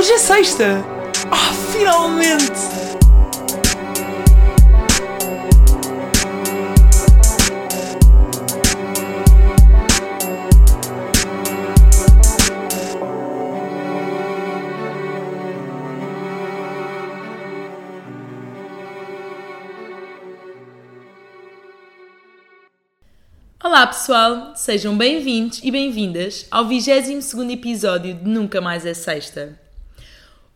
Hoje é sexta! Ah, finalmente! Olá pessoal, sejam bem-vindos e bem-vindas ao 22 episódio de Nunca Mais é Sexta.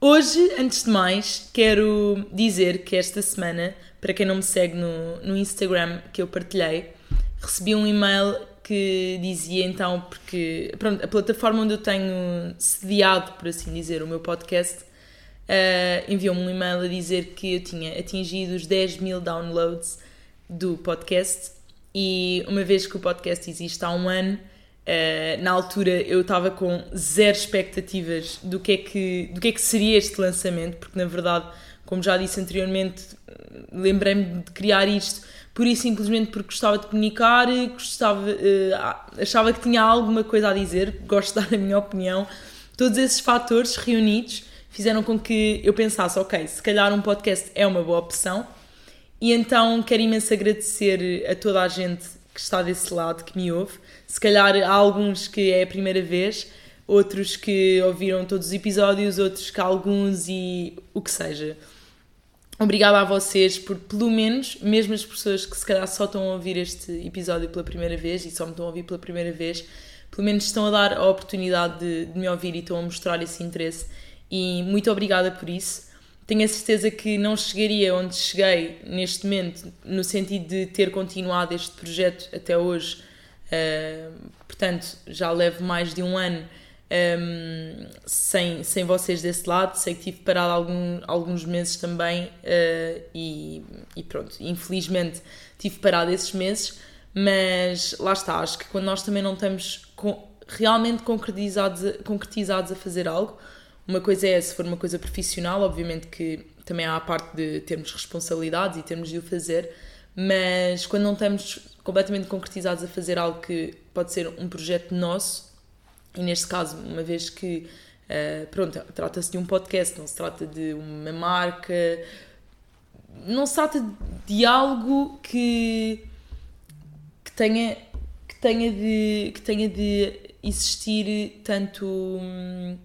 Hoje, antes de mais, quero dizer que esta semana, para quem não me segue no, no Instagram que eu partilhei, recebi um e-mail que dizia então, porque pronto, a plataforma onde eu tenho sediado, por assim dizer, o meu podcast, uh, enviou-me um e-mail a dizer que eu tinha atingido os 10 mil downloads do podcast. E uma vez que o podcast existe há um ano, uh, na altura eu estava com zero expectativas do que, é que, do que é que seria este lançamento, porque na verdade, como já disse anteriormente, lembrei-me de criar isto pura e simplesmente porque gostava de comunicar, gostava, uh, achava que tinha alguma coisa a dizer, gosto de dar a minha opinião. Todos esses fatores reunidos fizeram com que eu pensasse, ok, se calhar um podcast é uma boa opção e então quero imenso agradecer a toda a gente que está desse lado, que me ouve. Se calhar há alguns que é a primeira vez, outros que ouviram todos os episódios, outros que alguns e o que seja. Obrigada a vocês por, pelo menos, mesmo as pessoas que se calhar só estão a ouvir este episódio pela primeira vez e só me estão a ouvir pela primeira vez, pelo menos estão a dar a oportunidade de, de me ouvir e estão a mostrar esse interesse. E muito obrigada por isso tenho a certeza que não chegaria onde cheguei neste momento, no sentido de ter continuado este projeto até hoje. Uh, portanto, já levo mais de um ano um, sem, sem vocês desse lado. Sei que tive parado algum, alguns meses também uh, e, e, pronto, infelizmente tive parado esses meses, mas lá está. Acho que quando nós também não estamos com, realmente concretizados, concretizados a fazer algo uma coisa é se for uma coisa profissional, obviamente que também há a parte de termos responsabilidades e termos de o fazer, mas quando não estamos completamente concretizados a fazer algo que pode ser um projeto nosso, e neste caso, uma vez que, uh, pronto, trata-se de um podcast, não se trata de uma marca, não se trata de algo que, que tenha que tenha de que tenha de existir tanto hum,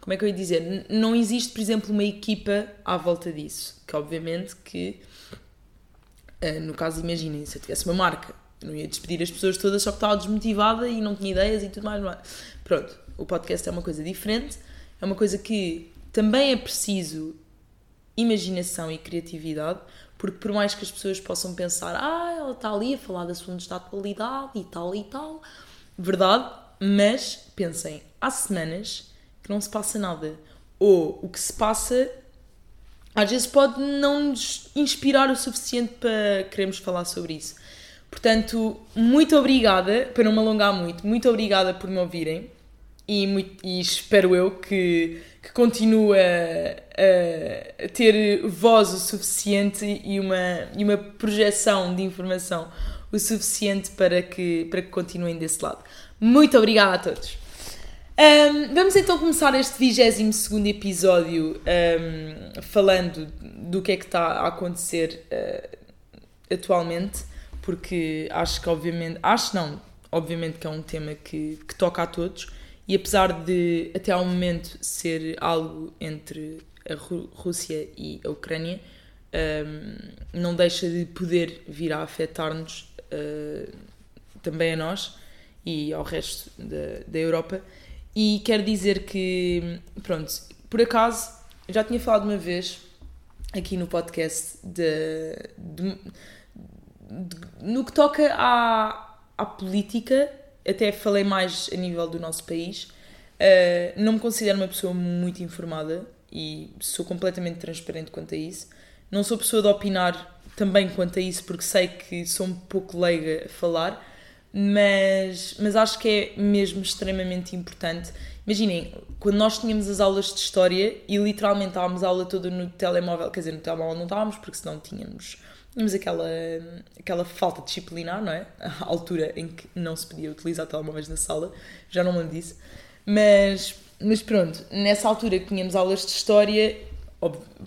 como é que eu ia dizer? Não existe, por exemplo, uma equipa à volta disso. Que obviamente que, uh, no caso, imaginem, se eu tivesse uma marca, eu não ia despedir as pessoas todas só que estava desmotivada e não tinha ideias e tudo mais. Pronto, o podcast é uma coisa diferente, é uma coisa que também é preciso imaginação e criatividade, porque por mais que as pessoas possam pensar, ah, ela está ali a falar de assuntos de atualidade e tal e tal, verdade, mas pensem, há semanas não se passa nada. Ou o que se passa às vezes pode não nos inspirar o suficiente para queremos falar sobre isso. Portanto, muito obrigada, para não me alongar muito, muito obrigada por me ouvirem e, muito, e espero eu que, que continue a, a, ter voz o suficiente e uma, e uma projeção de informação o suficiente para que, para que continuem desse lado. Muito obrigada a todos! Um, vamos então começar este 22 episódio um, falando do que é que está a acontecer uh, atualmente, porque acho que, obviamente, acho não, obviamente que é um tema que, que toca a todos e apesar de até ao momento ser algo entre a Rússia e a Ucrânia, um, não deixa de poder vir a afetar-nos uh, também a nós e ao resto da, da Europa. E quero dizer que, pronto, por acaso, já tinha falado uma vez aqui no podcast de, de, de, no que toca à, à política, até falei mais a nível do nosso país. Uh, não me considero uma pessoa muito informada e sou completamente transparente quanto a isso. Não sou pessoa de opinar também quanto a isso, porque sei que sou um pouco leiga a falar, mas, mas acho que é mesmo extremamente importante. Imaginem, quando nós tínhamos as aulas de história e literalmente estávamos a aula toda no telemóvel, quer dizer, no telemóvel não estávamos porque senão tínhamos, tínhamos aquela, aquela falta disciplinar, não é? A altura em que não se podia utilizar telemóveis na sala, já não me disso. Mas mas pronto, nessa altura que tínhamos aulas de história,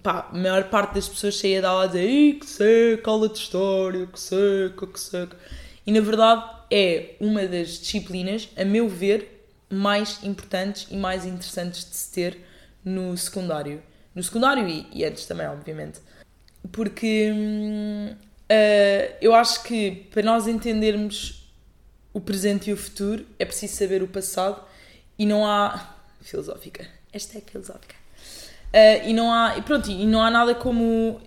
pá, a maior parte das pessoas saía da aula a dizer que seca, aula de história, que seca, que seca. E na verdade é uma das disciplinas, a meu ver, mais importantes e mais interessantes de se ter no secundário. No secundário e, e antes também, obviamente. Porque uh, eu acho que para nós entendermos o presente e o futuro é preciso saber o passado e não há. filosófica. Esta é filosófica. Uh, e não há. Pronto, e não há nada como.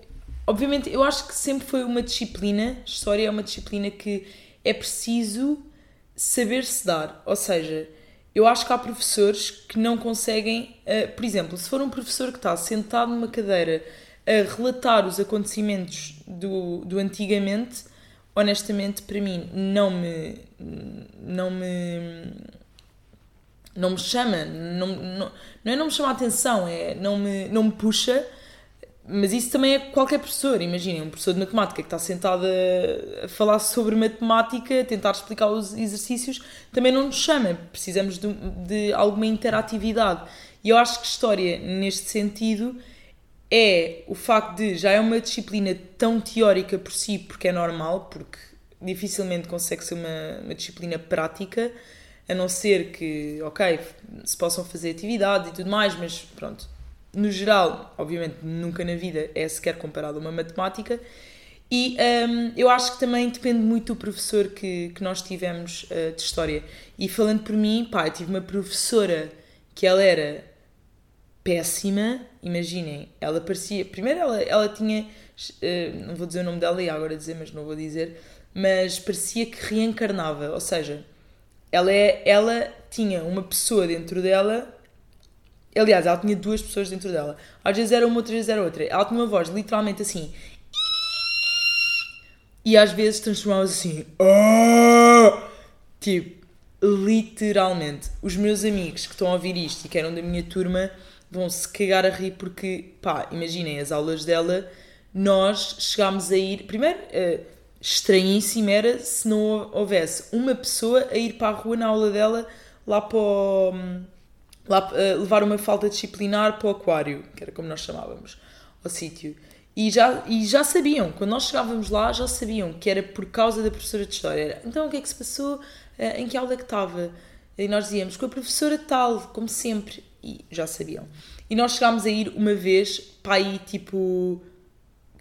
Obviamente, eu acho que sempre foi uma disciplina, história é uma disciplina que é preciso saber-se dar. Ou seja, eu acho que há professores que não conseguem. Uh, por exemplo, se for um professor que está sentado numa cadeira a relatar os acontecimentos do, do antigamente, honestamente, para mim, não me. não me. não me chama. Não, não, não é não me chama a atenção, é não me, não me puxa. Mas isso também é qualquer professor. Imaginem, um professor de matemática que está sentado a, falar sobre matemática, a tentar explicar os exercícios, também não nos chama. Precisamos de, de alguma interatividade. E eu acho que história, neste sentido, é o facto de já é uma disciplina tão teórica por si, porque é normal, porque dificilmente consegue ser uma, uma disciplina prática, a não ser que, ok, se possam fazer atividades e tudo mais, mas pronto, no geral, obviamente nunca na vida é sequer comparado a uma matemática. E um, eu acho que também depende muito do professor que, que nós tivemos uh, de História. E falando por mim, pá, eu tive uma professora que ela era péssima. Imaginem, ela parecia. Primeiro, ela, ela tinha. Uh, não vou dizer o nome dela e agora dizer, mas não vou dizer. Mas parecia que reencarnava. Ou seja, ela, é, ela tinha uma pessoa dentro dela. Aliás, ela tinha duas pessoas dentro dela. Às vezes era uma, outras vezes era outra. Ela tinha uma voz literalmente assim. E às vezes transformava-se assim. Ah! Tipo, literalmente. Os meus amigos que estão a ouvir isto e que eram da minha turma vão se cagar a rir porque, pá, imaginem as aulas dela, nós chegámos a ir. Primeiro, uh, estranhíssimo era se não houvesse uma pessoa a ir para a rua na aula dela lá para o, lá, uh, levar uma falta disciplinar para o aquário, que era como nós chamávamos, ao sítio. E já, e já sabiam, quando nós chegávamos lá, já sabiam que era por causa da professora de História. Era, então o que é que se passou? Uh, em que aula é que estava? E nós dizíamos, com a professora tal, como sempre e já sabiam. E nós chegámos a ir uma vez para aí tipo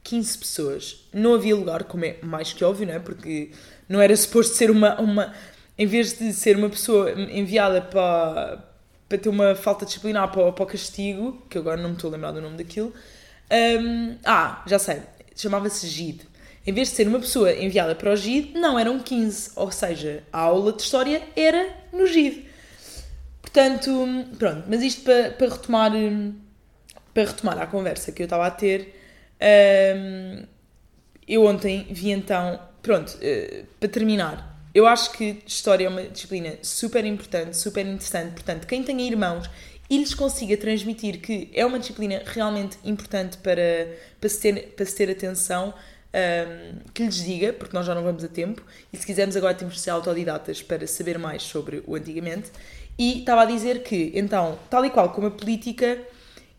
15 pessoas. Não havia lugar, como é mais que óbvio, não é? Porque não era suposto ser uma. uma em vez de ser uma pessoa enviada para, para ter uma falta disciplinar para, para o castigo, que agora não me estou a lembrar do nome daquilo. Um, ah, já sei, chamava-se GID. Em vez de ser uma pessoa enviada para o GID, não, eram 15. Ou seja, a aula de história era no GID. Portanto, pronto, mas isto para, para retomar para retomar a conversa que eu estava a ter, um, eu ontem vi então, pronto, uh, para terminar, eu acho que história é uma disciplina super importante, super interessante, portanto, quem tenha irmãos e lhes consiga transmitir que é uma disciplina realmente importante para, para, se, ter, para se ter atenção, um, que lhes diga, porque nós já não vamos a tempo, e se quisermos agora temos de ser autodidatas para saber mais sobre o antigamente. E estava a dizer que, então, tal e qual como a política,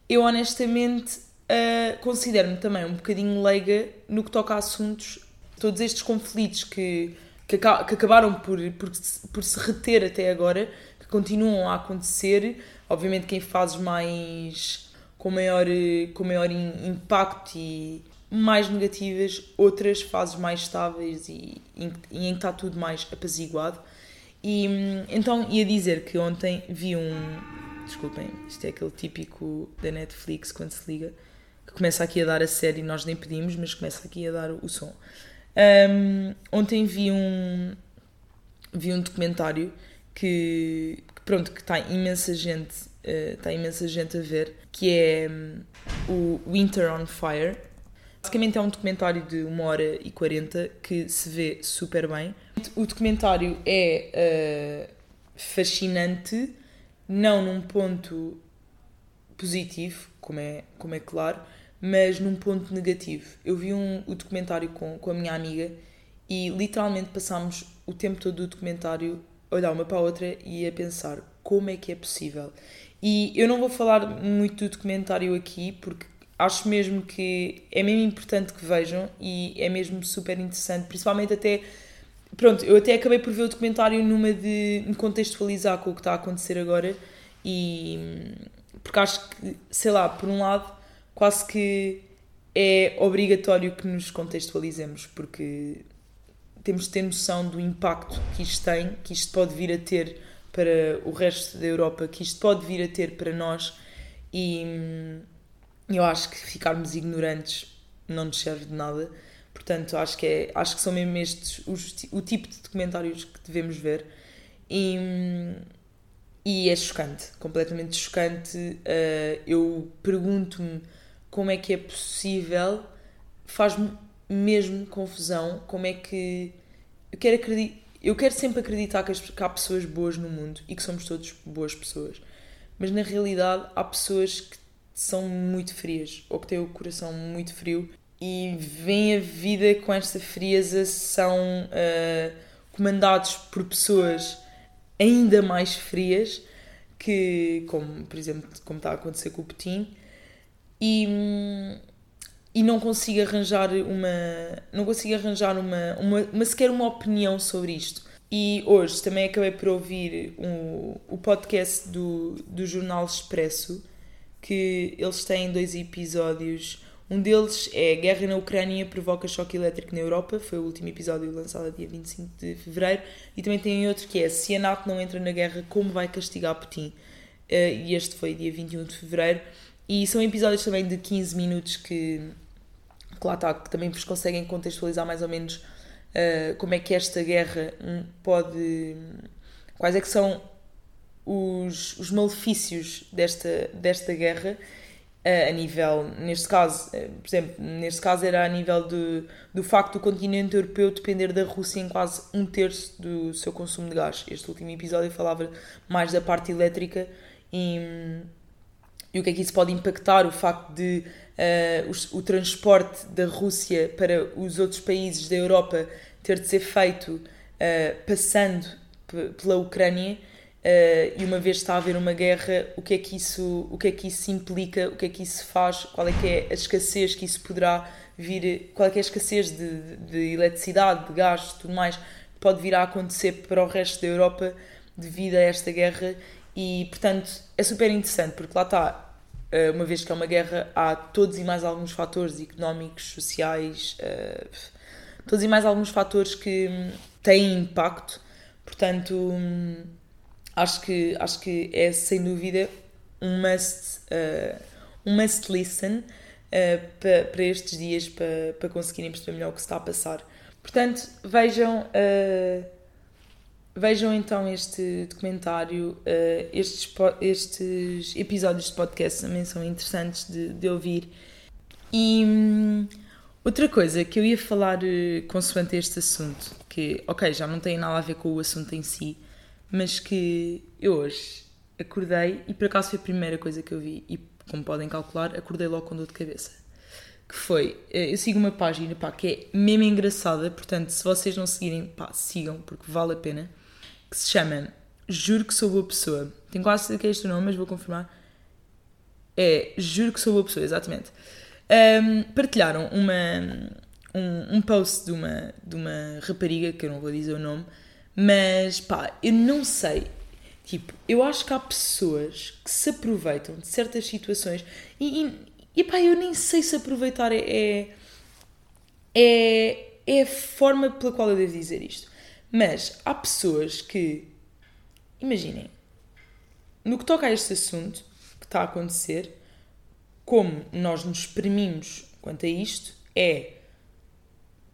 eu honestamente uh, considero-me também um bocadinho leiga no que toca a assuntos, todos estes conflitos que, que, que acabaram por, por, por se reter até agora, que continuam a acontecer. Obviamente, quem faz mais com maior, com maior impacto e mais negativas, outras fases mais estáveis e, e em que está tudo mais apaziguado. E então ia dizer que ontem vi um. Desculpem, isto é aquele típico da Netflix quando se liga, que começa aqui a dar a série, nós nem pedimos, mas começa aqui a dar o som. Um, ontem vi um, vi um documentário que, que pronto, que está imensa gente, uh, está imensa gente a ver, que é um, o Winter on Fire. Basicamente é um documentário de 1 hora e 40 que se vê super bem o documentário é uh, fascinante, não num ponto positivo, como é, como é claro, mas num ponto negativo. Eu vi um, o documentário com, com a minha amiga e literalmente passámos o tempo todo do documentário a olhar uma para a outra e a pensar como é que é possível. E eu não vou falar muito do documentário aqui, porque acho mesmo que é mesmo importante que vejam e é mesmo super interessante, principalmente até. Pronto, eu até acabei por ver o documentário numa de me contextualizar com o que está a acontecer agora e. Porque acho que, sei lá, por um lado, quase que é obrigatório que nos contextualizemos, porque temos de ter noção do impacto que isto tem, que isto pode vir a ter para o resto da Europa, que isto pode vir a ter para nós e hum, eu acho que ficarmos ignorantes não nos serve de nada. Portanto, acho que, é, acho que são mesmo estes os, o tipo de documentários que devemos ver. E, hum, e é chocante, completamente chocante. Uh, eu pergunto-me como é que é possível, faz-me mesmo confusão como é que eu quero eu quero sempre acreditar que há pessoas boas no mundo e que somos todos boas pessoas, mas na realidade há pessoas que são muito frias ou que têm o coração muito frio e veem a vida com esta frieza, são uh, comandados por pessoas ainda mais frias que, como por exemplo, como está a acontecer com o Putin e e não consigo arranjar uma não consigo arranjar uma, uma, uma sequer uma opinião sobre isto. E hoje também acabei por ouvir um, o podcast do, do Jornal Expresso que eles têm dois episódios. Um deles é Guerra na Ucrânia provoca choque elétrico na Europa foi o último episódio lançado dia 25 de Fevereiro. E também tem outro que é Se a NATO não entra na guerra, como vai castigar Putin? Uh, e este foi dia 21 de Fevereiro e são episódios também de 15 minutos que que lá está, que também vos conseguem contextualizar mais ou menos uh, como é que esta guerra hum, pode. quais é que são os, os malefícios desta, desta guerra uh, a nível, neste caso, uh, por exemplo, neste caso era a nível do, do facto do continente europeu depender da Rússia em quase um terço do seu consumo de gás. Este último episódio falava mais da parte elétrica e, hum, e o que é que isso pode impactar, o facto de uh, o, transporte da Rússia para os outros países da Europa ter de ser feito uh, passando pela Ucrânia uh, e uma vez está a haver uma guerra, o que é que isso, o que é que isso implica, o que é que isso faz, qual é que é a escassez que isso poderá vir, qual é que é a escassez de, de, de eletricidade, de gás, tudo mais, que pode vir a acontecer para o resto da Europa devido a esta guerra e portanto é super interessante porque lá está eh, uma vez que é uma guerra, há todos e mais alguns fatores económicos, sociais, eh, todos e mais alguns fatores que hum, têm impacto. Portanto, hum, acho que, acho que é sem dúvida um must, uh, um must listen para, para estes dias para, para conseguirem perceber melhor o que se está a passar. Portanto, vejam. Uh, Vejam então este documentário, uh, estes, estes episódios de podcast também são interessantes de, de ouvir. E hum, outra coisa que eu ia falar uh, consoante este assunto, que, ok, já não tem nada a ver com o assunto em si, mas que eu hoje acordei e por acaso foi a primeira coisa que eu vi, e como podem calcular, acordei logo com dor de cabeça. Que foi, eh, eu sigo uma página pá, que é mesmo engraçada, portanto, se vocês não seguirem, pá, sigam, porque vale a pena que se chama Juro que sou boa pessoa. Tenho quase certeza que é este o nome, mas vou confirmar. É Juro que sou boa pessoa, exatamente. Um, partilharam uma, um, um post de uma, de uma rapariga, que eu não vou dizer o nome, mas pá, eu não sei. Tipo, eu acho que há pessoas que se aproveitam de certas situações e, e, e pá, eu nem sei se aproveitar é, é, é, a forma pela qual eu devo dizer isto. Mas há pessoas que, imaginem, no que toca a este assunto que está a acontecer, como nós nos exprimimos quanto a isto é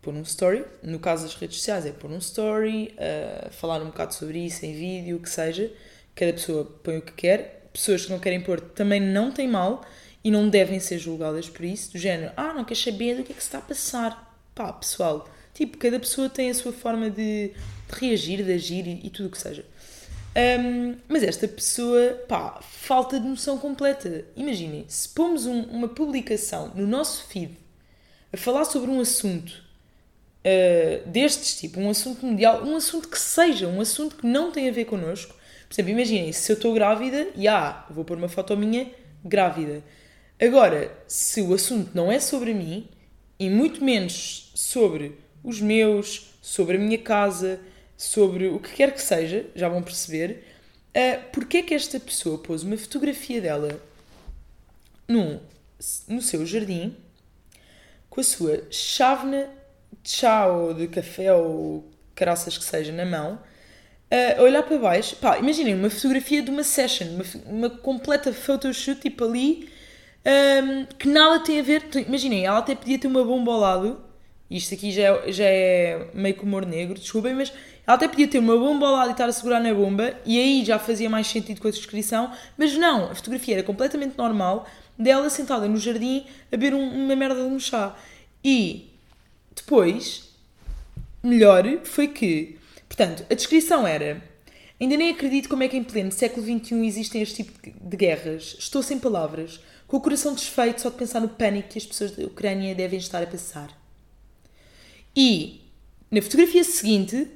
pôr um story, no caso das redes sociais é pôr um story, uh, falar um bocado sobre isso em vídeo, o que seja, cada pessoa põe o que quer, pessoas que não querem pôr também não têm mal e não devem ser julgadas por isso, do género, ah, não queres saber do que é que se está a passar. Pá, pessoal, Tipo, cada pessoa tem a sua forma de, de reagir, de agir e, e tudo o que seja. Um, mas esta pessoa, pá, falta de noção completa. Imaginem, se pomos um, uma publicação no nosso feed a falar sobre um assunto uh, destes, tipo um assunto mundial, um assunto que seja, um assunto que não tem a ver connosco. Por exemplo, imaginem, se eu estou grávida, e ah, vou pôr uma foto minha grávida. Agora, se o assunto não é sobre mim, e muito menos sobre os meus, sobre a minha casa, sobre o que quer que seja, já vão perceber, uh, porque é que esta pessoa pôs uma fotografia dela num, no seu jardim com a sua chávena de chá ou de café ou caraças que seja na mão, uh, a olhar para baixo. Pá, imaginem uma fotografia de uma session, uma, uma completa photoshoot, tipo ali, um, ehm, que nada tem a ver. Imaginem, ela até podia ter uma bomba ao lado. Isto aqui já é, já é meio que humor negro, desculpem, mas ela até podia ter uma bomba ao lado e estar a segurar na bomba, e aí já fazia mais sentido com a descrição, mas não, a fotografia era completamente normal, dela sentada no jardim a beber um, uma merda de um chá. E depois, melhor foi que, portanto, a descrição era: Ainda nem acredito como é que em pleno século XXI existem este tipo de guerras. Estou sem palavras, com o coração desfeito só de pensar no pânico que as pessoas da Ucrânia devem estar a passar. E na fotografia seguinte,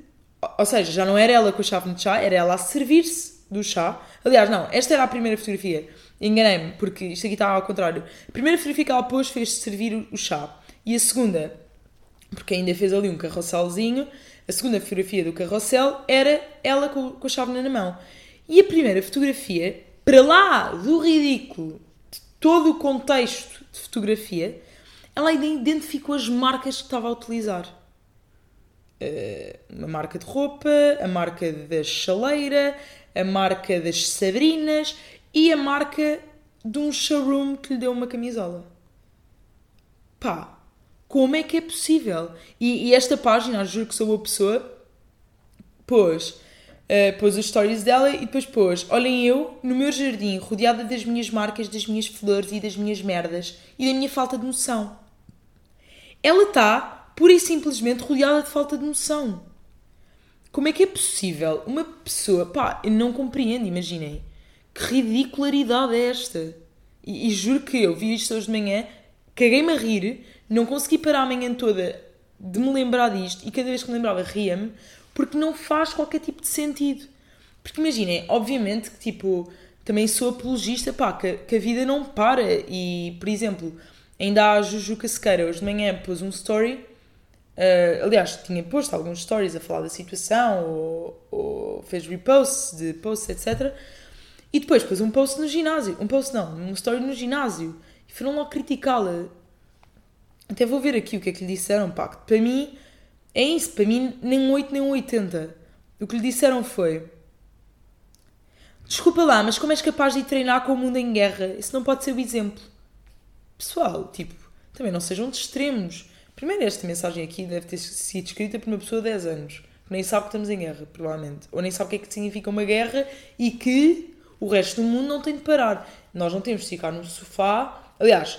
ou seja, já não era ela com a chave de chá, era ela a servir-se do chá. Aliás, não, esta era a primeira fotografia. Enganei-me, porque isto aqui estava ao contrário. A primeira fotografia que ela pôs fez servir o chá. E a segunda, porque ainda fez ali um carrosselzinho, a segunda fotografia do carrossel era ela com, com a chávena na mão. E a primeira fotografia, para lá do ridículo de todo o contexto de fotografia, ela ainda identificou as marcas que estava a utilizar. Uh, uma marca de roupa, a marca da chaleira, a marca das sabrinas e a marca de um showroom que lhe deu uma camisola. Pá, como é que é possível? E, e esta página, juro que sou boa pessoa, pôs, uh, pôs os stories dela e depois pôs: Olhem eu no meu jardim, rodeada das minhas marcas, das minhas flores e das minhas merdas e da minha falta de noção. Ela está, pura e simplesmente, rodeada de falta de noção. Como é que é possível uma pessoa. Pá, eu não compreendo, imaginem. Que ridicularidade é esta? E, e juro que eu vi isto hoje de manhã, caguei-me a rir não consegui parar a manhã toda de me lembrar disto e cada vez que me lembrava ria-me porque não faz qualquer tipo de sentido. Porque imaginem, obviamente que tipo, também sou apologista, pá, que, que a vida não para e, por exemplo, ainda há a Jujuca Sequeira, hoje de manhã pôs um story, uh, aliás, tinha posto alguns stories a falar da situação ou, ou fez reposts de posts, etc. E depois pôs um post no ginásio, um post não, um story no ginásio e foram logo criticá-la até vou ver aqui o que é que lhe disseram, pá. Para mim, é isso. Para mim, nem um 8 nem um 80. O que lhe disseram foi: Desculpa lá, mas como és capaz de ir treinar com o mundo em guerra? Isso não pode ser o exemplo. Pessoal, tipo, também não sejam de extremos. Primeiro, esta mensagem aqui deve ter sido escrita por uma pessoa de 10 anos, que nem sabe que estamos em guerra, provavelmente. Ou nem sabe o que é que significa uma guerra e que o resto do mundo não tem de parar. Nós não temos de ficar no sofá. Aliás,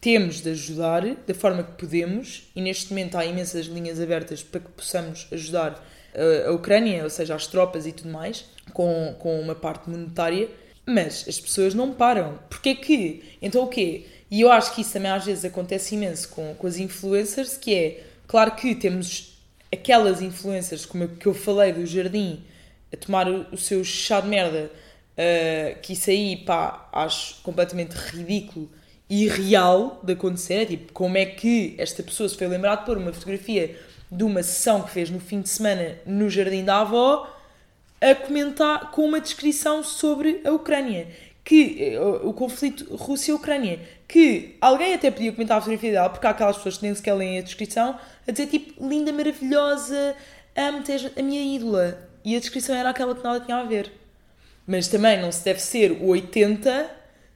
temos de ajudar da forma que podemos, e neste momento há imensas linhas abertas para que possamos ajudar a, a Ucrânia, ou seja, as tropas e tudo mais, com, com uma parte monetária, mas as pessoas não param. Porquê que? Então o quê? E eu acho que isso também às vezes acontece imenso com, com as influencers, que é, claro que temos aquelas influencers, como eu, que eu falei do jardim, a tomar o, o seu chá de merda, uh, que isso aí, pá, acho completamente ridículo irreal de acontecer. É tipo, como é que esta pessoa se foi lembrar de pôr uma fotografia de uma sessão que fez no fim de semana no jardim da avó a comentar com uma descrição sobre a Ucrânia. Que eh, o, conflito Rússia-Ucrânia. Que alguém até podia comentar a fotografia dela, porque há aquelas pessoas que nem sequer leem a descrição, a dizer tipo, linda, maravilhosa, amo-te, a minha ídola. E a descrição era aquela que nada tinha a ver. Mas também não se deve ser o 80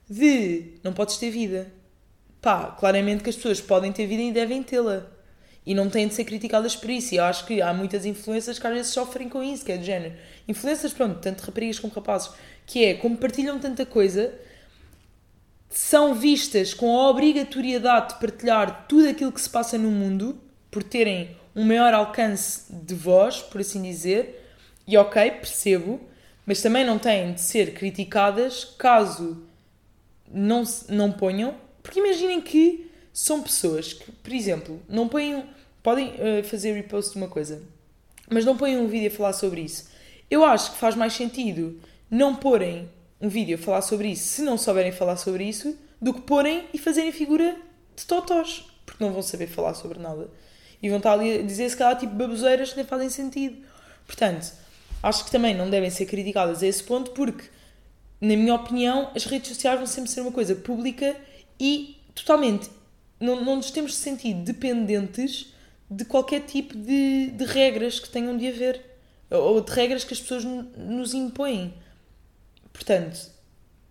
de não podes ter vida. Pá, claramente que as pessoas podem ter vida e devem tê-la. E não têm de ser criticadas por isso. E eu acho que há muitas influências que às vezes sofrem com isso, que é de género. Influências, pronto, tanto raparigas como rapazes, que é como partilham tanta coisa, são vistas com a obrigatoriedade de partilhar tudo aquilo que se passa no mundo, por terem um maior alcance de voz, por assim dizer. E ok, percebo, mas também não têm de ser criticadas caso não, não ponham. Porque imaginem que são pessoas que, por exemplo, não põem. podem uh, fazer repost de uma coisa, mas não põem um vídeo a falar sobre isso. Eu acho que faz mais sentido não porem um vídeo a falar sobre isso se não souberem falar sobre isso do que porem e fazerem figura de totós, porque não vão saber falar sobre nada. E vão estar ali a dizer se calhar tipo baboseiras que nem fazem sentido. Portanto, acho que também não devem ser criticadas a esse ponto porque, na minha opinião, as redes sociais vão sempre ser uma coisa pública e totalmente não, não nos temos de sentir dependentes de qualquer tipo de, de regras que tenham de haver ou de regras que as pessoas nos impõem. Portanto,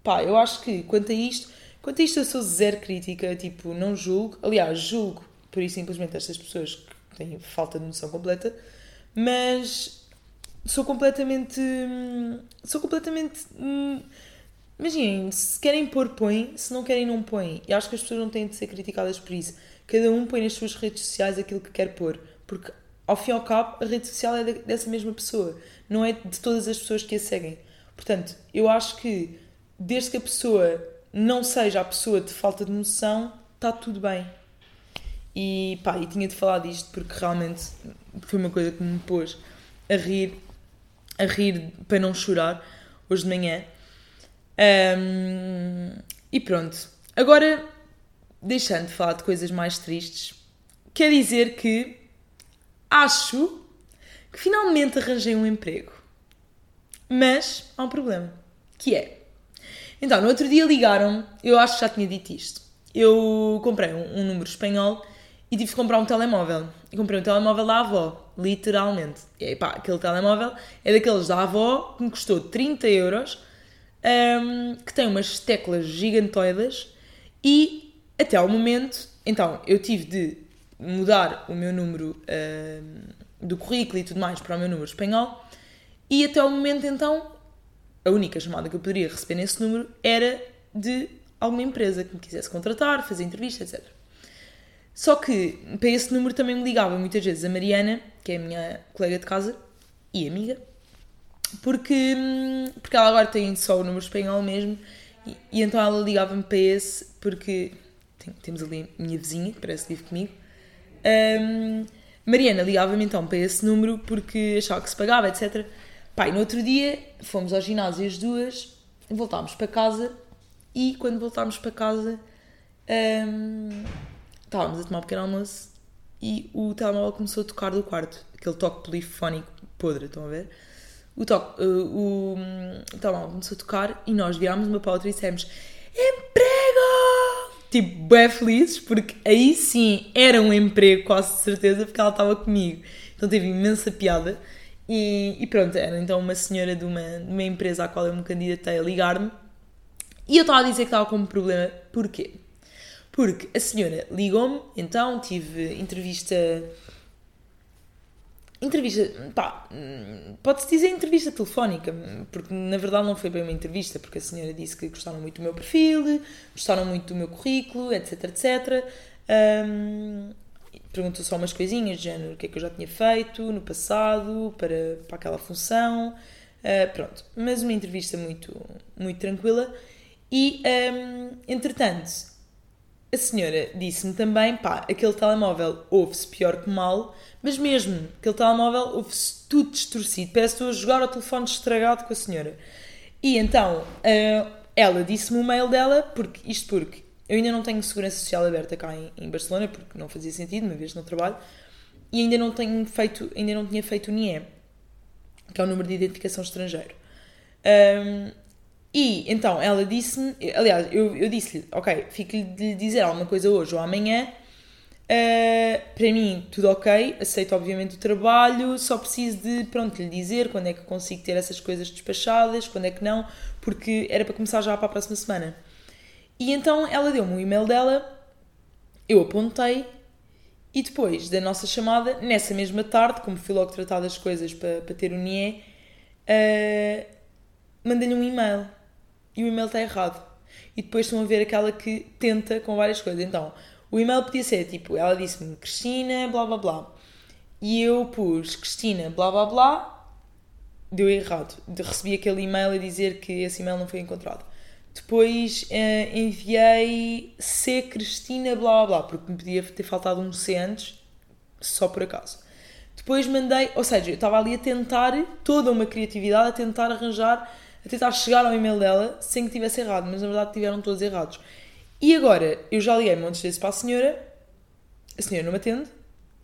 pá, eu acho que quanto a isto, quanto a isto eu sou zero crítica, tipo, não julgo, aliás, julgo por isso simplesmente estas pessoas que têm falta de noção completa, mas sou completamente. Sou completamente. Imaginem, se querem pôr, põem, se não querem, não põem. E acho que as pessoas não têm de ser criticadas por isso. Cada um põe nas suas redes sociais aquilo que quer pôr, porque ao fim e ao cabo a rede social é dessa mesma pessoa, não é de todas as pessoas que a seguem. Portanto, eu acho que desde que a pessoa não seja a pessoa de falta de noção, está tudo bem. E pá, e tinha de falar disto porque realmente foi uma coisa que me pôs a rir, a rir para não chorar hoje de manhã. Um, e pronto. Agora, deixando de falar de coisas mais tristes, quer dizer que acho que finalmente arranjei um emprego. Mas há um problema, que é. Então, no outro dia ligaram, eu acho que já tinha dito isto. Eu comprei um, um número espanhol e tive de comprar um telemóvel. E comprei um telemóvel da avó, literalmente. E aí, pá, aquele telemóvel é daqueles da avó que me custou 30 euros, um, que tem umas teclas gigantoidas e até ao momento, então, eu tive de mudar o meu número um, do currículo e tudo mais para o meu número espanhol e até ao momento, então, a única chamada que eu poderia receber nesse número era de alguma empresa que me quisesse contratar, fazer entrevista, etc. Só que para esse número também me ligava muitas vezes a Mariana, que é a minha colega de casa e amiga, porque, porque ela agora tem só o número espanhol mesmo, e, e então ela ligava-me para esse, porque tem, temos ali a minha vizinha, que parece que vive comigo. Um, Mariana ligava-me então para esse número porque achava que se pagava, etc. Pai, no outro dia fomos ao ginásio as duas, voltámos para casa e quando voltámos para casa. Um, estávamos a tomar um pequeno almoço e o telemóvel começou a tocar do quarto, aquele toque polifónico podre, estão a ver? O, toque, uh, o, o telemóvel começou a tocar e nós virámos uma para outra e dissemos emprego! Tipo, bem felizes, porque aí sim era um emprego, quase certeza, porque ela estava comigo. Então teve imensa piada. E, e, pronto, era então uma senhora de uma, de uma empresa à qual eu me candidatei a ligar-me. E eu estava a dizer que estava com um problema. Porquê? Porque a senhora ligou-me, então tive entrevista. Entrevista. pá, pode-se dizer entrevista telefónica, porque na verdade não foi bem uma entrevista, porque a senhora disse que gostaram muito do meu perfil, gostaram muito do meu currículo, etc, etc. Um, perguntou só umas coisinhas, de género, o que é que eu já tinha feito no passado para, para aquela função. Uh, pronto, mas uma entrevista muito, muito tranquila. E, um, entretanto, a senhora disse-me também, pá, aquele telemóvel ouve-se pior que mal, mas mesmo aquele telemóvel ouve-se tudo distorcido, parece que estou a jogar ao telefone estragado com a senhora. E então, uh, ela disse-me o mail dela, porque, isto porque eu ainda não tenho segurança social aberta cá em, em, Barcelona, porque não fazia sentido, uma vez no trabalho, e ainda não tenho feito, ainda não tinha feito o NIE, que é o número de identificação estrangeiro. Um, e então ela disse-me, aliás, eu, eu disse-lhe, ok, fico-lhe de lhe dizer alguma coisa hoje ou amanhã. Uh, para mim, tudo ok, aceito obviamente o trabalho, só preciso de, pronto, lhe dizer quando é que consigo ter essas coisas despachadas, quando é que não, porque era para começar já para a próxima semana. E então ela deu-me o e-mail dela, eu apontei e depois da nossa chamada, nessa mesma tarde, como fui logo tratar das coisas para, para ter o NIE, uh, mandei-lhe um e-mail e o e-mail está errado. E depois estão a ver aquela que tenta com várias coisas. Então, o e-mail podia ser tipo, ela disse-me Cristina, blá blá blá. E eu pus Cristina, blá blá blá, deu errado. Recebi aquele e-mail a dizer que esse e-mail não foi encontrado. Depois uh, enviei C Cristina, blá blá blá, porque me podia ter faltado um C antes. só por acaso. Depois mandei, ou seja, eu estava ali a tentar toda uma criatividade, a tentar arranjar, a tentar chegar ao e-mail dela sem que tivesse errado, mas na verdade tiveram todos errados. E agora, eu já liguei montes vezes para a senhora, a senhora não me atende,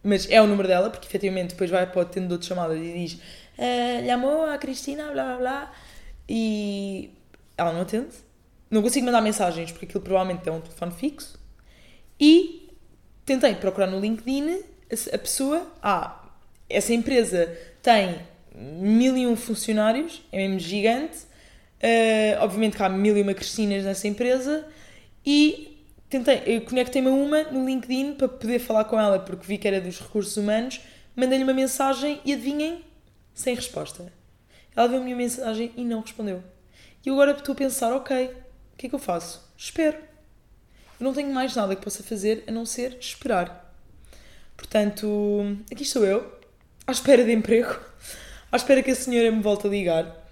mas é o número dela, porque efetivamente depois vai para o atendedor de chamadas e diz uh, llamou a Cristina, blá blá blá, e ela não atende. Não consigo mandar mensagens porque aquilo provavelmente é um telefone fixo. E tentei procurar no LinkedIn a pessoa. Ah, essa empresa tem mil e um funcionários, é mesmo gigante. Uh, obviamente que há mil e uma Cristinas nessa empresa. E tentei, conectei-me a uma no LinkedIn para poder falar com ela porque vi que era dos recursos humanos. Mandei-lhe uma mensagem e adivinhem, sem resposta. Ela viu a minha mensagem e não respondeu. E agora estou a pensar, ok, o que é que eu faço? Espero. Eu não tenho mais nada que possa fazer a não ser esperar. Portanto, aqui estou eu, à espera de emprego, à espera que a senhora me volte a ligar,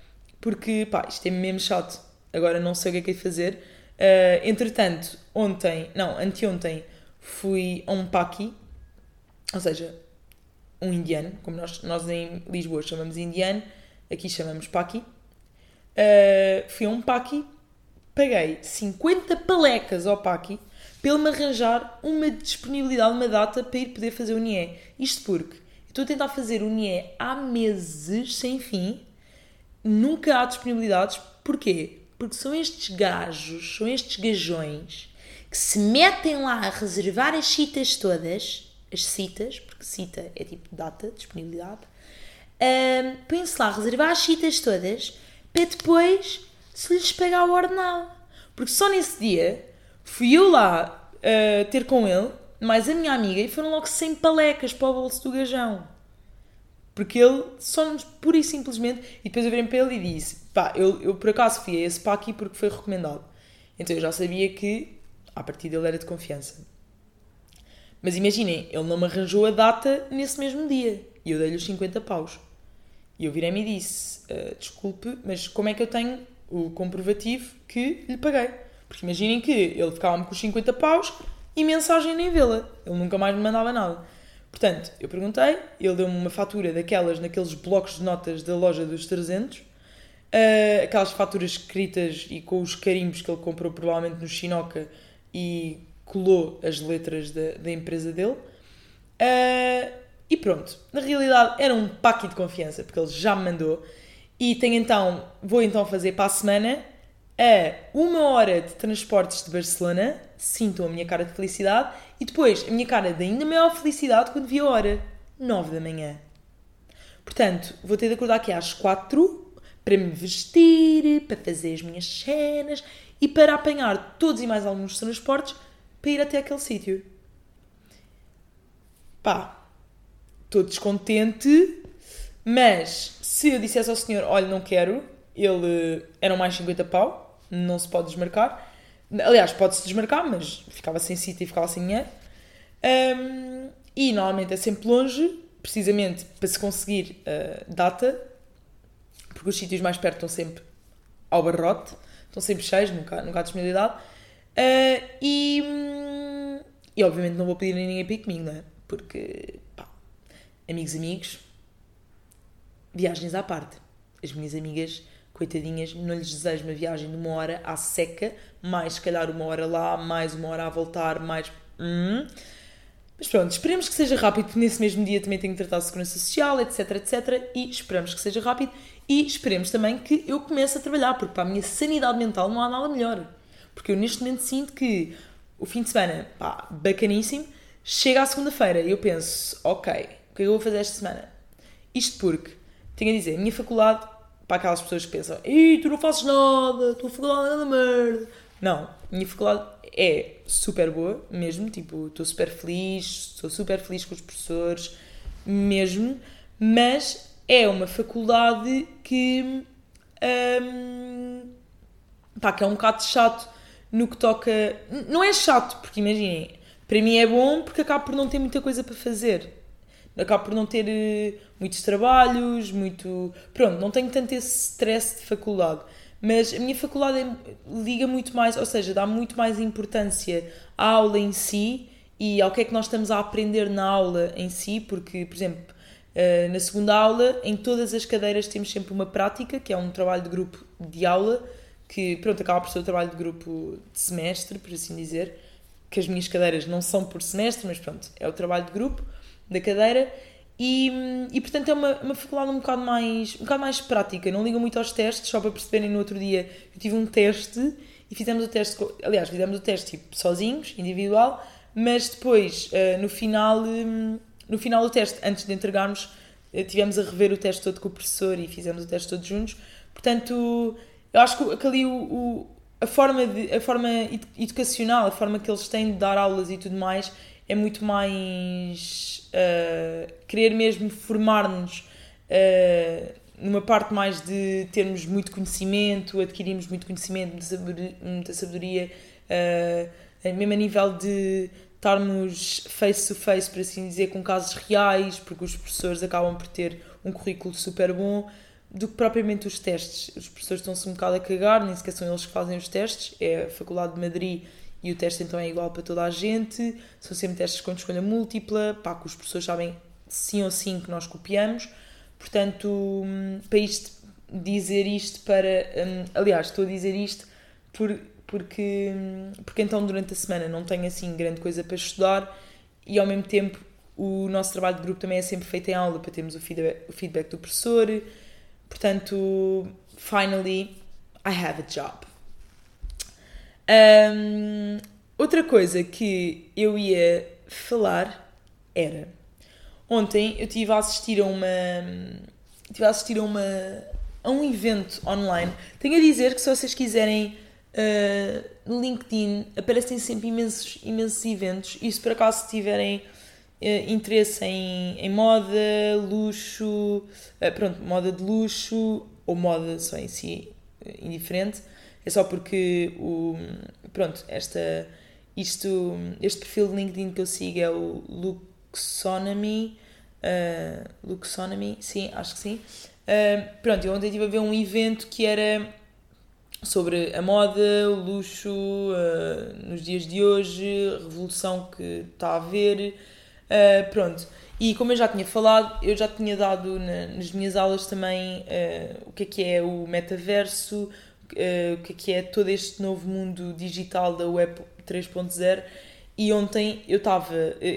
porque, pá, isto é mesmo chato. Agora não sei o que é que é fazer. Uh, entretanto, ontem, não, anteontem, fui a um paqui, ou seja, um indiano, como nós, nós em Lisboa chamamos indiano, aqui chamamos paqui. Uh, fui a um paqui, paguei 50 palecas ao paqui ele me arranjar uma disponibilidade, uma data para ir poder fazer o NIE. Isto porque estou a tentar fazer o NIE há meses, sem fim, nunca há disponibilidades. Porquê? Porque são estes gajos, são estes gajões que se metem lá a reservar as citas todas, as citas, porque cita é tipo data, disponibilidade, um, põem-se lá a reservar as citas todas para depois se lhes pagar o ordenado. Porque só nesse dia fui eu lá uh, ter com ele, mais a minha amiga, e foram logo 100 palecas para o bolso do gajão. Porque ele só pura e simplesmente. E depois eu virei para ele e disse: pá, eu, eu por acaso fui a esse pá aqui porque foi recomendado. Então eu já sabia que a partir dele era de confiança. Mas imaginem, ele não me arranjou a data nesse mesmo dia. E eu dei-lhe os 50 paus. E eu virei-me e disse: uh, desculpe, mas como é que eu tenho o comprovativo que lhe paguei? Porque imaginem que ele ficava-me com os 50 paus e mensagem nem vê-la. Ele nunca mais me mandava nada. Portanto, eu perguntei, ele deu-me uma fatura daquelas naqueles blocos de notas da loja dos 300, uh, eh, aquelas faturas escritas e com os carimbos que ele comprou provavelmente no Chinoca e colou as letras da, da empresa dele. Uh, e pronto, na realidade era um pack de confiança, porque ele já me mandou. E tenho então, vou então fazer para a semana a uma hora de transportes de Barcelona, sintam a minha cara de felicidade, e depois a minha cara de ainda maior felicidade quando vi a hora, 9 da manhã. Portanto, vou ter de acordar aqui às 4 para me vestir, para fazer as minhas cenas e para apanhar todos e mais alguns transportes para ir até aquele sítio. Pá, estou descontente, mas se eu dissesse ao senhor, olha, não quero, ele eram mais 50 pau, não se pode desmarcar. Aliás, pode-se desmarcar, mas ficava sem sítio e ficava sem dinheiro. Um, e normalmente é sempre longe, precisamente para se conseguir uh, data, porque os sítios mais perto estão sempre ao barrote, estão sempre cheios, nunca, nunca há disponibilidade. Uh, e, e obviamente não vou pedir a ninguém para ir comigo, não é? Porque, pá, amigos, amigos, viagens à parte. As minhas amigas coitadinhas, não lhes desejo uma viagem de uma hora à seca, mais se calhar uma hora lá, mais uma hora a voltar, mais. Hum. Mas pronto, esperemos que seja rápido, porque nesse mesmo dia também tenho que tratar de segurança social, etc, etc. E esperamos que seja rápido e esperemos também que eu comece a trabalhar, porque para a minha sanidade mental não há nada melhor. Porque eu neste momento sinto que o fim de semana, pá, bacaníssimo, chega à segunda-feira e eu penso, ok, o que é que eu vou fazer esta semana? Isto porque, tenho a dizer, a minha faculdade para aquelas pessoas que pensam Ih, tu não fazes nada, tua faculdade é nada merda. Não, minha faculdade é super boa, mesmo, tipo, estou super feliz, sou super feliz com os professores, mesmo, mas é uma faculdade que, hum, pá, que é um bocado chato no que toca. Não é chato, porque imaginem, para mim é bom porque acabo por não ter muita coisa para fazer acabo por não ter uh, muitos trabalhos, muito. Pronto, não tenho tanto esse stress de faculdade. Mas a minha faculdade é, liga muito mais, ou seja, dá muito mais importância à aula em si e ao que é que nós estamos a aprender na aula em si, porque, por exemplo, uh, na segunda aula, em todas as cadeiras temos sempre uma prática, que é um trabalho de grupo de aula, que pronto, acaba por ser o trabalho de grupo de semestre, por assim dizer, que as minhas cadeiras não são por semestre, mas pronto, é o trabalho de grupo da cadeira. E, e portanto é uma, uma faculdade um bocado, mais, um bocado mais prática, não liga muito aos testes, só para perceberem no outro dia eu tive um teste e fizemos o teste, aliás, fizemos o teste tipo, sozinhos, individual, mas depois, uh, no final, um, no final do teste, antes de entregarmos, uh, tivemos a rever o teste todo com o professor e fizemos o teste todos juntos. Portanto, eu acho que ali o, o, a, forma de, a forma educacional, a forma que eles têm de dar aulas e tudo mais, é muito mais uh, querer mesmo formar-nos numa parte mais de termos muito conhecimento, adquirirmos muito conhecimento, muita sabedoria, muita sabedoria mesmo a nível de estarmos face to face, por assim dizer, com casos reais, porque os professores acabam por ter um currículo super bom, do que propriamente os testes. Os professores estão-se um bocado a cagar, nem sequer são eles que fazem os testes, é a Faculdade de Madrid e o teste então é igual para toda a gente, são sempre testes com escolha múltipla, pá, que os professores sabem sim ou sim que nós copiamos, portanto, hum, para isto, dizer isto para. Um, aliás, estou a dizer isto por porque, porque então durante a semana não tenho assim grande coisa para estudar e ao mesmo tempo o nosso trabalho de grupo também é sempre feito em aula para termos o feedback, o feedback do professor. Portanto, finally, I have a job. Um, outra coisa que eu ia falar era ontem eu estive a assistir a uma estive a assistir a uma a um evento online. Tenho a dizer que se vocês quiserem Uh, no LinkedIn aparecem sempre imensos, imensos eventos e se por acaso tiverem uh, interesse em, em moda, luxo, uh, pronto, moda de luxo ou moda só em si indiferente, é só porque o, pronto, esta, isto, este perfil de LinkedIn que eu sigo é o Luxonomy, Luxonomy, sim, acho que sim. pronto, eu ontem estive a ver um evento que era sobre a moda, o luxo uh, nos dias de hoje, a revolução que está a haver. Uh, pronto. E como eu já tinha falado, eu já tinha dado na, nas minhas aulas também uh, o que é que é o metaverso, o que é que é todo este novo mundo digital da Web 3.0. E ontem eu estava,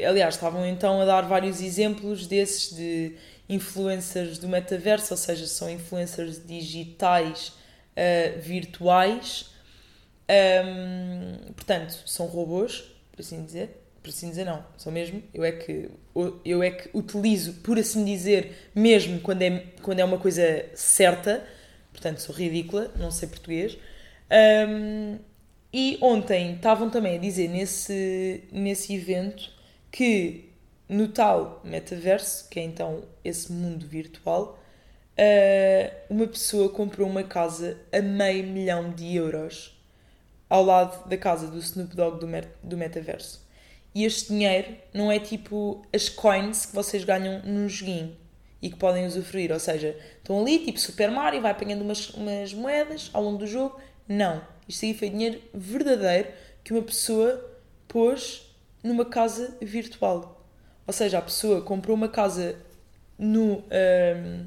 aliás, estavam então a dar vários exemplos desses de influencers do metaverso, ou seja, são influencers digitais uh, virtuais. Um, portanto, são robôs, por assim dizer. Por assim dizer, não. São mesmo. Eu é que, eu é que utilizo, por assim dizer, mesmo quando é, quando é uma coisa certa. Portanto, sou ridícula, não sei português. Um, e ontem estavam também a dizer nesse, nesse evento que no tal metaverso, que é então esse mundo virtual, uh, uma pessoa comprou uma casa a meio milhão de euros ao lado da casa do Snoop Dogg do, do metaverso. E este dinheiro não é tipo as coins que vocês ganham num joguinho e que podem usufruir. Ou seja, estão ali, tipo Super Mario, vai apanhando umas, umas moedas ao longo do jogo. Não. Isto aí foi dinheiro verdadeiro que uma pessoa pôs numa casa virtual. Ou seja, a pessoa comprou uma casa no. Um,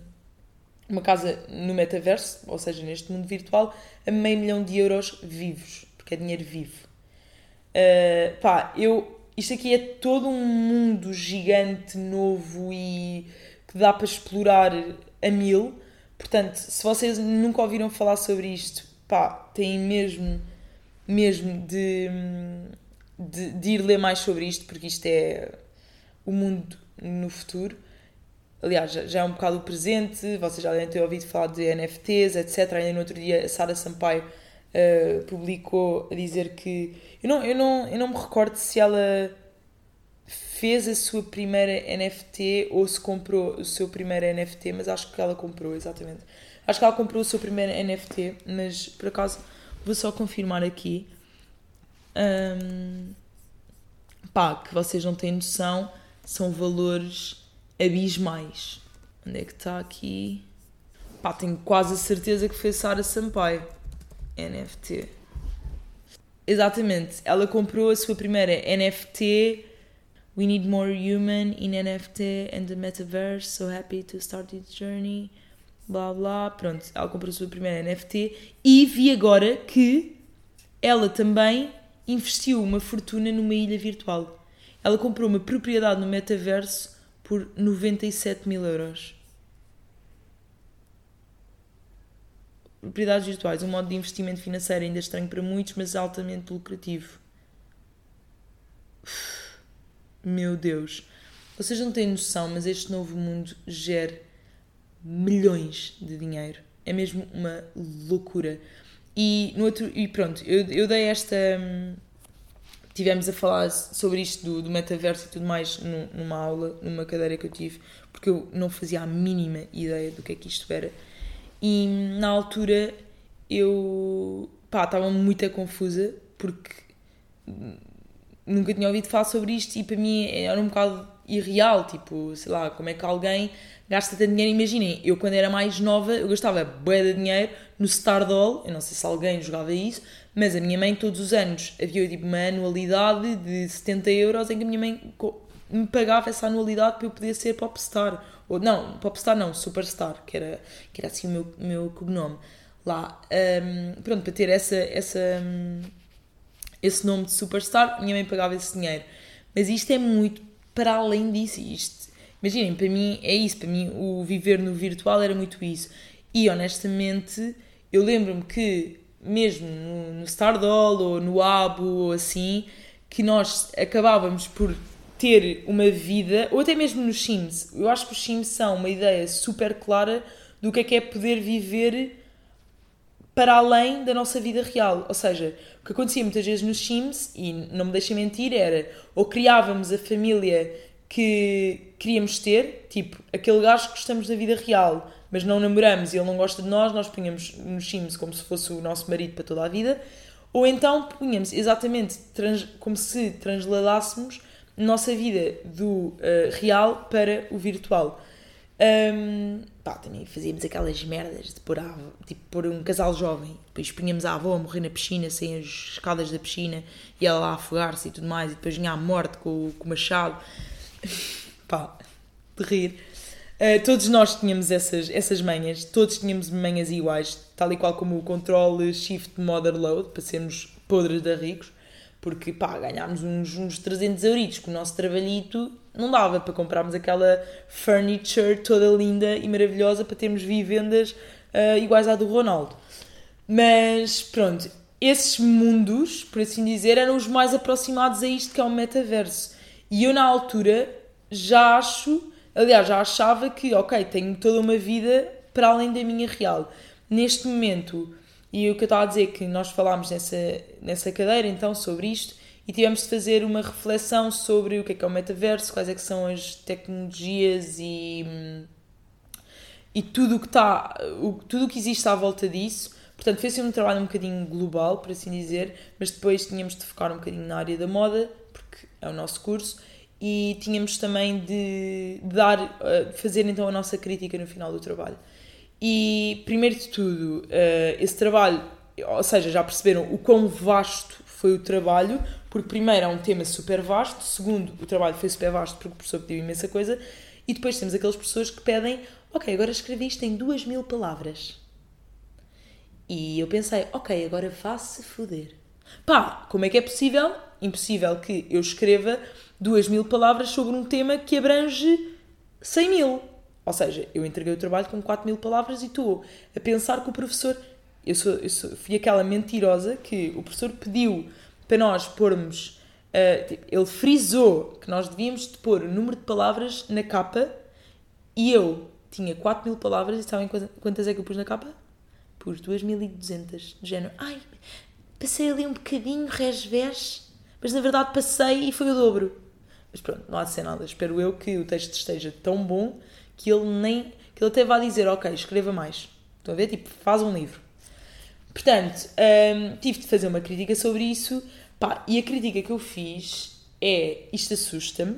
uma casa no metaverso, ou seja, neste mundo virtual, a meio milhão de euros vivos, porque é dinheiro vivo. Uh, pá, eu. Isto aqui é todo um mundo gigante, novo e que dá para explorar a mil. Portanto, se vocês nunca ouviram falar sobre isto, pá, têm mesmo, mesmo de, de, de ir ler mais sobre isto, porque isto é o mundo no futuro aliás, já é um bocado o presente, vocês já devem ter ouvido falar de NFTs, etc. Ainda no outro dia a Sara Sampaio uh, publicou a dizer que. Eu não, eu, não, eu não me recordo se ela fez a sua primeira NFT ou se comprou o seu primeiro NFT, mas acho que ela comprou, exatamente. Acho que ela comprou o seu primeiro NFT, mas por acaso vou só confirmar aqui. Um, pá, que vocês não têm noção, são valores abismais. Onde é que está aqui? Pá, tenho quase a certeza que foi Sara Sampaio. NFT. Exatamente. Ela comprou a sua primeira NFT We need more human in NFT and the metaverse. So happy to start this journey. Blá blá. Pronto, ela comprou a sua primeira NFT e vi agora que ela também investiu uma fortuna numa ilha virtual. Ela comprou uma propriedade no metaverso por 97 mil euros. Propriedades virtuais, um modo de investimento financeiro ainda estranho para muitos, mas altamente lucrativo. Meu Deus. Vocês não têm noção, mas este novo mundo gera milhões de dinheiro. É mesmo uma loucura. E, no outro, e pronto, eu, eu dei esta. Hum, tivemos a falar sobre isto do, do metaverso e tudo mais numa aula, numa cadeira que eu tive, porque eu não fazia a mínima ideia do que é que isto era. E na altura eu pá, estava muito confusa porque nunca tinha ouvido falar sobre isto e para mim era um bocado irreal, tipo, sei lá, como é que alguém gasta tanto dinheiro, imaginem, eu quando era mais nova, eu gastava bué de dinheiro no Stardoll, eu não sei se alguém jogava isso, mas a minha mãe todos os anos havia tipo uma anualidade de 70 euros em que a minha mãe me pagava essa anualidade para eu poder ser popstar, ou não, popstar não, superstar, que era, que era assim o meu, meu cognome. Lá, um, pronto, para ter essa, essa um, esse nome de superstar, minha mãe pagava esse dinheiro. Mas isto é muito para além disso. Isto, imaginem, para mim é isso. Para mim, o viver no virtual era muito isso. E honestamente, eu lembro-me que, mesmo no, no Stardoll ou no Abo ou assim, que nós acabávamos por ter uma vida, ou até mesmo nos Sims. Eu acho que os Sims são uma ideia super clara do que é que é poder viver para além da nossa vida real. Ou seja, o que acontecia muitas vezes nos Sims, e não me deixem mentir, era ou criávamos a família que queríamos ter, tipo, aquele gajo que gostamos da vida real, mas não namoramos e ele não gosta de nós, nós punhamos nos Sims como se fosse o nosso marido para toda a vida, ou então punhamos exatamente trans, como se transladássemos nossa vida do uh, real para o virtual. Um, pá, também fazíamos aquelas merdas de pôr, a, tipo, pôr um casal jovem, depois punhamos a avó a morrer na piscina, sem as escadas da piscina, e ela lá afogar-se e tudo mais, e depois vinha a morte com, com o machado. pá, de rir. Uh, todos nós tínhamos essas, essas manhas, todos tínhamos manhas iguais, tal e qual como o controle shift mother load, para sermos podres de ricos porque pá, ganhámos uns, uns 300 euritos com o nosso trabalhito, não dava para comprarmos aquela furniture toda linda e maravilhosa para termos vivendas uh, iguais à do Ronaldo. Mas pronto, esses mundos, por assim dizer, eram os mais aproximados a isto que é o metaverso. E eu na altura já acho, aliás, já achava que, ok, tenho toda uma vida para além da minha real. Neste momento, e o que eu estava a dizer que nós falámos nessa, nessa cadeira então sobre isto e tivemos de fazer uma reflexão sobre o que é que é o metaverso, quais é que são as tecnologias e, e tudo o que está, tudo o que existe à volta disso. Portanto, fez um trabalho um bocadinho global, por assim dizer, mas depois tínhamos de focar um bocadinho na área da moda, porque é o nosso curso, e tínhamos também de, dar, eh, fazer então a nossa crítica no final do trabalho. E, primeiro de tudo, uh, esse trabalho, ou seja, já perceberam o quão vasto foi o trabalho, porque, primeiro, é um tema super vasto, segundo, o trabalho foi super vasto porque o professor pediu imensa coisa, e depois temos aquelas pessoas que pedem, ok, agora escrevi isto em duas mil palavras. E eu pensei, ok, agora vá-se foder. Pá, como é que é possível? Impossível que eu escreva duas mil palavras sobre um tema que abrange 100 mil. Ou seja, eu entreguei o trabalho com 4 mil palavras e estou a pensar que o professor. Eu, sou, eu sou, fui aquela mentirosa que o professor pediu para nós pormos. Uh, ele frisou que nós devíamos de pôr o número de palavras na capa e eu tinha 4 mil palavras e sabem quantas é que eu pus na capa? Pus 2.200. De género, ai, passei ali um bocadinho, resvés, mas na verdade passei e foi o dobro. Mas pronto, não há de ser nada. Espero eu que o texto esteja tão bom que ele nem. que ele até vá dizer, ok, escreva mais. Estão a ver? Tipo, faz um livro. Portanto, hum, tive de fazer uma crítica sobre isso. Pá, e a crítica que eu fiz é: isto assusta-me.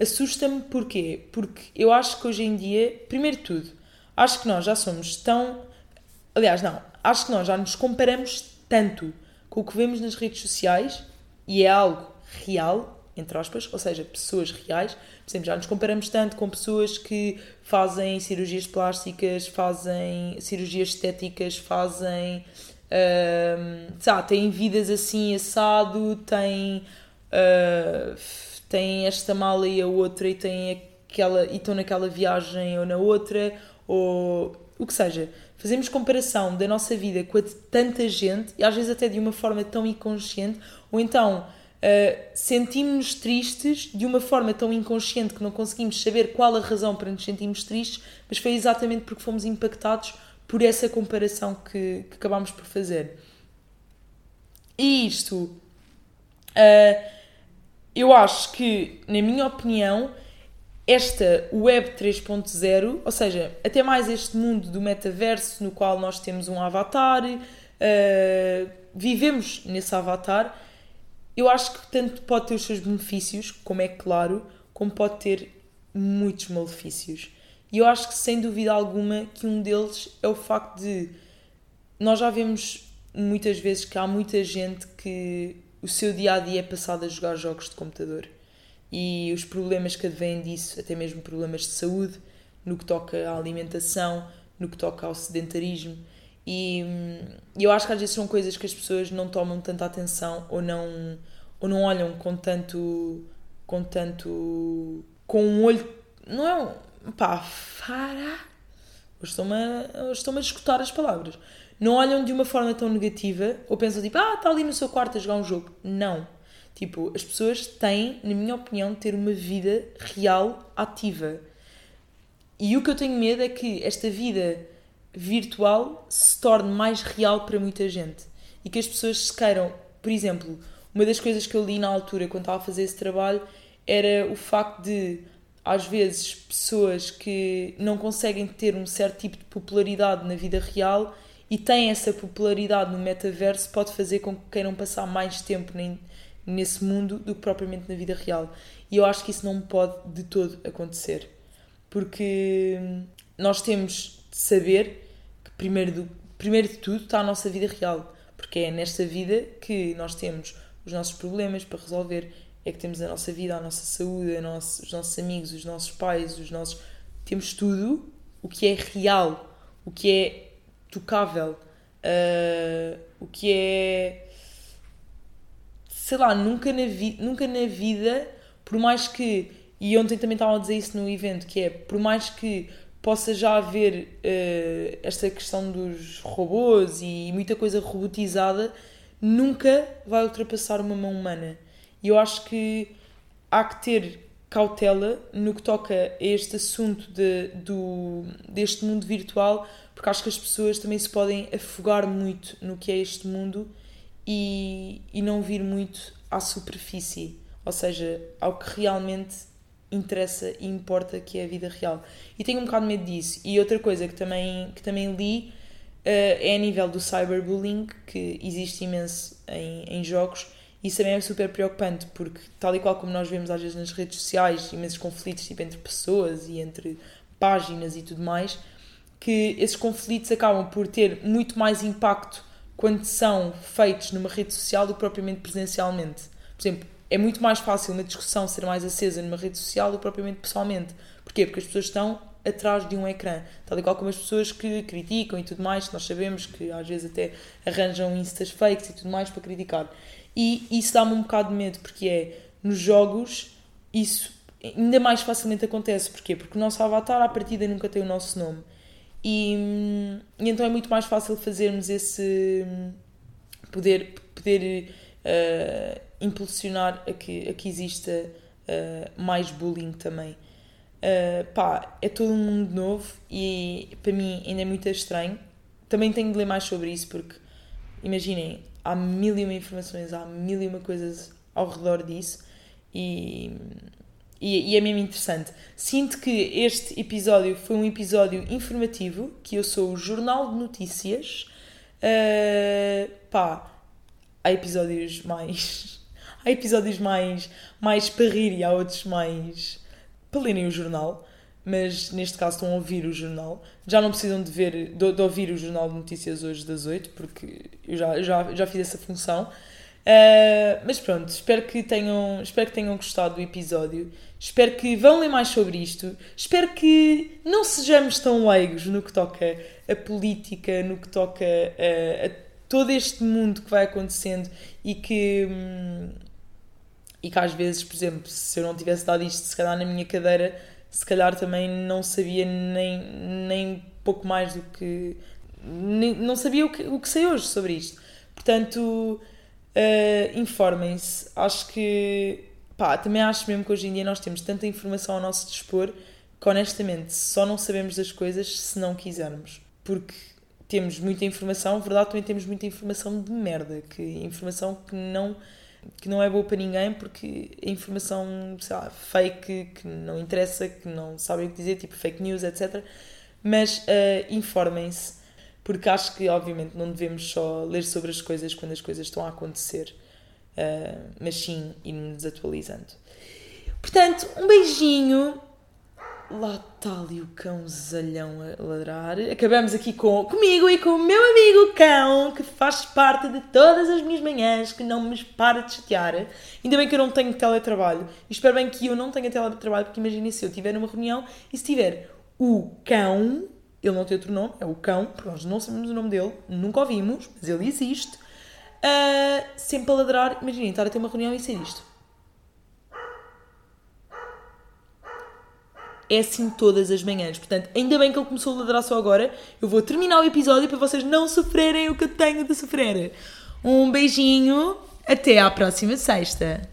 Assusta-me porquê? Porque eu acho que hoje em dia, primeiro de tudo, acho que nós já somos tão. Aliás, não, acho que nós já nos comparamos tanto com o que vemos nas redes sociais e é algo real entre aspas, ou seja, pessoas reais. Por exemplo, já nos comparamos tanto com pessoas que fazem cirurgias plásticas, fazem cirurgias estéticas, fazem. Uh, sabe, têm vidas assim assado, têm, uh, têm esta mala e a outra e têm aquela e estão naquela viagem ou na outra, ou o que seja. Fazemos comparação da nossa vida com a de tanta gente e às vezes até de uma forma tão inconsciente, ou então Uh, sentimos-nos tristes de uma forma tão inconsciente que não conseguimos saber qual a razão para nos sentirmos tristes, mas foi exatamente porque fomos impactados por essa comparação que, que acabámos por fazer. E isto, uh, eu acho que, na minha opinião, esta web 3.0, ou seja, até mais este mundo do metaverso no qual nós temos um avatar, uh, vivemos nesse avatar eu acho que tanto pode ter os seus benefícios, como é claro, como pode ter muitos malefícios. E eu acho que, sem dúvida alguma, que um deles é o facto de nós já vemos muitas vezes que há muita gente que o seu dia a dia é passado a jogar jogos de computador e os problemas que advêm disso, até mesmo problemas de saúde, no que toca à alimentação, no que toca ao sedentarismo. E eu acho que às vezes são coisas que as pessoas não tomam tanta atenção ou não, ou não olham com tanto. com tanto. com um olho. não é um. pá, fará. Estou-me a, estou a escutar as palavras. Não olham de uma forma tão negativa ou pensam tipo, ah, está ali no seu quarto a jogar um jogo. Não. Tipo, as pessoas têm, na minha opinião, ter uma vida real, ativa. E o que eu tenho medo é que esta vida virtual se torne mais real para muita gente e que as pessoas se queiram, por exemplo, uma das coisas que eu li na altura quando estava a fazer esse trabalho era o facto de às vezes pessoas que não conseguem ter um certo tipo de popularidade na vida real e têm essa popularidade no metaverso pode fazer com que queiram passar mais tempo nesse mundo do que propriamente na vida real. E eu acho que isso não pode de todo acontecer. Porque nós temos de saber primeiro, do, primeiro de tudo está a nossa vida real, porque é nesta vida que nós temos os nossos problemas para resolver, é que temos a nossa vida, a nossa saúde, a nosso, os nossos amigos, os nossos pais, os nossos. Temos tudo o que é real, o que é tocável, uh, o que é. sei lá, nunca na, vi, nunca na vida, por mais que. E ontem também estavam a dizer isso no evento, que é por mais que possa já haver uh, esta questão dos robôs e muita coisa robotizada, nunca vai ultrapassar uma mão humana. E eu acho que há que ter cautela no que toca a este assunto de, do, deste mundo virtual, porque acho que as pessoas também se podem afogar muito no que é este mundo e, e não vir muito à superfície, ou seja, ao que realmente interessa e importa que é a vida real. E tenho um bocado de medo disso. E outra coisa que também, que também li uh, é a nível do cyberbullying, que existe imenso em, em jogos. Isso também é super preocupante, porque, tal e qual como nós vemos às vezes nas redes sociais, imensos conflitos tipo, entre pessoas e entre páginas e tudo mais, que esses conflitos acabam por ter muito mais impacto quando são feitos numa rede social do que propriamente presencialmente. Por exemplo, é muito mais fácil uma discussão ser mais acesa numa rede social do que propriamente pessoalmente. Porquê? Porque as pessoas estão atrás de um ecrã. Tal e qual como as pessoas que criticam e tudo mais, nós sabemos que às vezes até arranjam instas fakes e tudo mais para criticar. E isso dá-me um bocado de medo, porque é nos jogos isso ainda mais facilmente acontece. Porquê? Porque o nosso avatar à partida nunca tem o nosso nome. E, e então é muito mais fácil fazermos esse poder, poder uh, impulsionar a que, a que exista uh, mais bullying também. Uh, pá, é todo um mundo novo e para mim ainda é muito estranho. Também tenho de ler mais sobre isso porque, imaginem, há mil e uma informações, há mil e uma coisas ao redor disso e, e, e, é mesmo interessante. Sinto que este episódio foi um episódio informativo, que eu sou o Jornal de Notícias. Uh, pá, há episódios mais há episódios mais, mais para rir e há outros mais para lerem o jornal, mas neste caso estão a ouvir o jornal. Já não precisam de ver, de, de ouvir o jornal de notícias hoje das 8, porque eu já, já, já fiz essa função. Uh, mas pronto, espero que, tenham, espero que tenham gostado do episódio. Espero que vão ler mais sobre isto. Espero que não sejamos tão leigos no que toca a política, no que toca a, a todo este mundo que vai acontecendo e que. Hum, e que às vezes, por exemplo, se eu não tivesse dado isto, se calhar na minha cadeira, se calhar também não sabia nem, nem pouco mais do que. Nem, não sabia o que, o que sei hoje sobre isto. Portanto Uh, Informem-se. Acho que. Pá, também acho mesmo que hoje em dia nós temos tanta informação ao nosso dispor que honestamente só não sabemos das coisas se não quisermos. Porque temos muita informação, verdade, também temos muita informação de merda, que informação que não que não é boa para ninguém porque é informação, sei lá, fake, que não interessa, que não sabem o que dizer, tipo fake news, etc. Mas uh, informem-se porque acho que, obviamente, não devemos só ler sobre as coisas quando as coisas estão a acontecer, uh, mas sim ir-nos atualizando. Portanto, um beijinho. Lá está ali o cão zalhão a ladrar. Acabamos aqui com, comigo e com o meu amigo cão, que faz parte de todas as minhas manhãs, que não me para de chatear. Ainda bem que eu não tenho teletrabalho. E espero bem que eu não tenha teletrabalho, porque imaginem se eu estiver numa reunião e se tiver o cão ele não tem outro nome, é o cão, porque nós não sabemos o nome dele, nunca ouvimos, mas ele existe. Uh, sempre a ladrar. Imaginem, estar a ter uma reunião e ser isto. É assim todas as manhãs. Portanto, ainda bem que ele começou a ladrar só agora. Eu vou terminar o episódio para vocês não sofrerem o que eu tenho de sofrer. Um beijinho. Até à próxima sexta.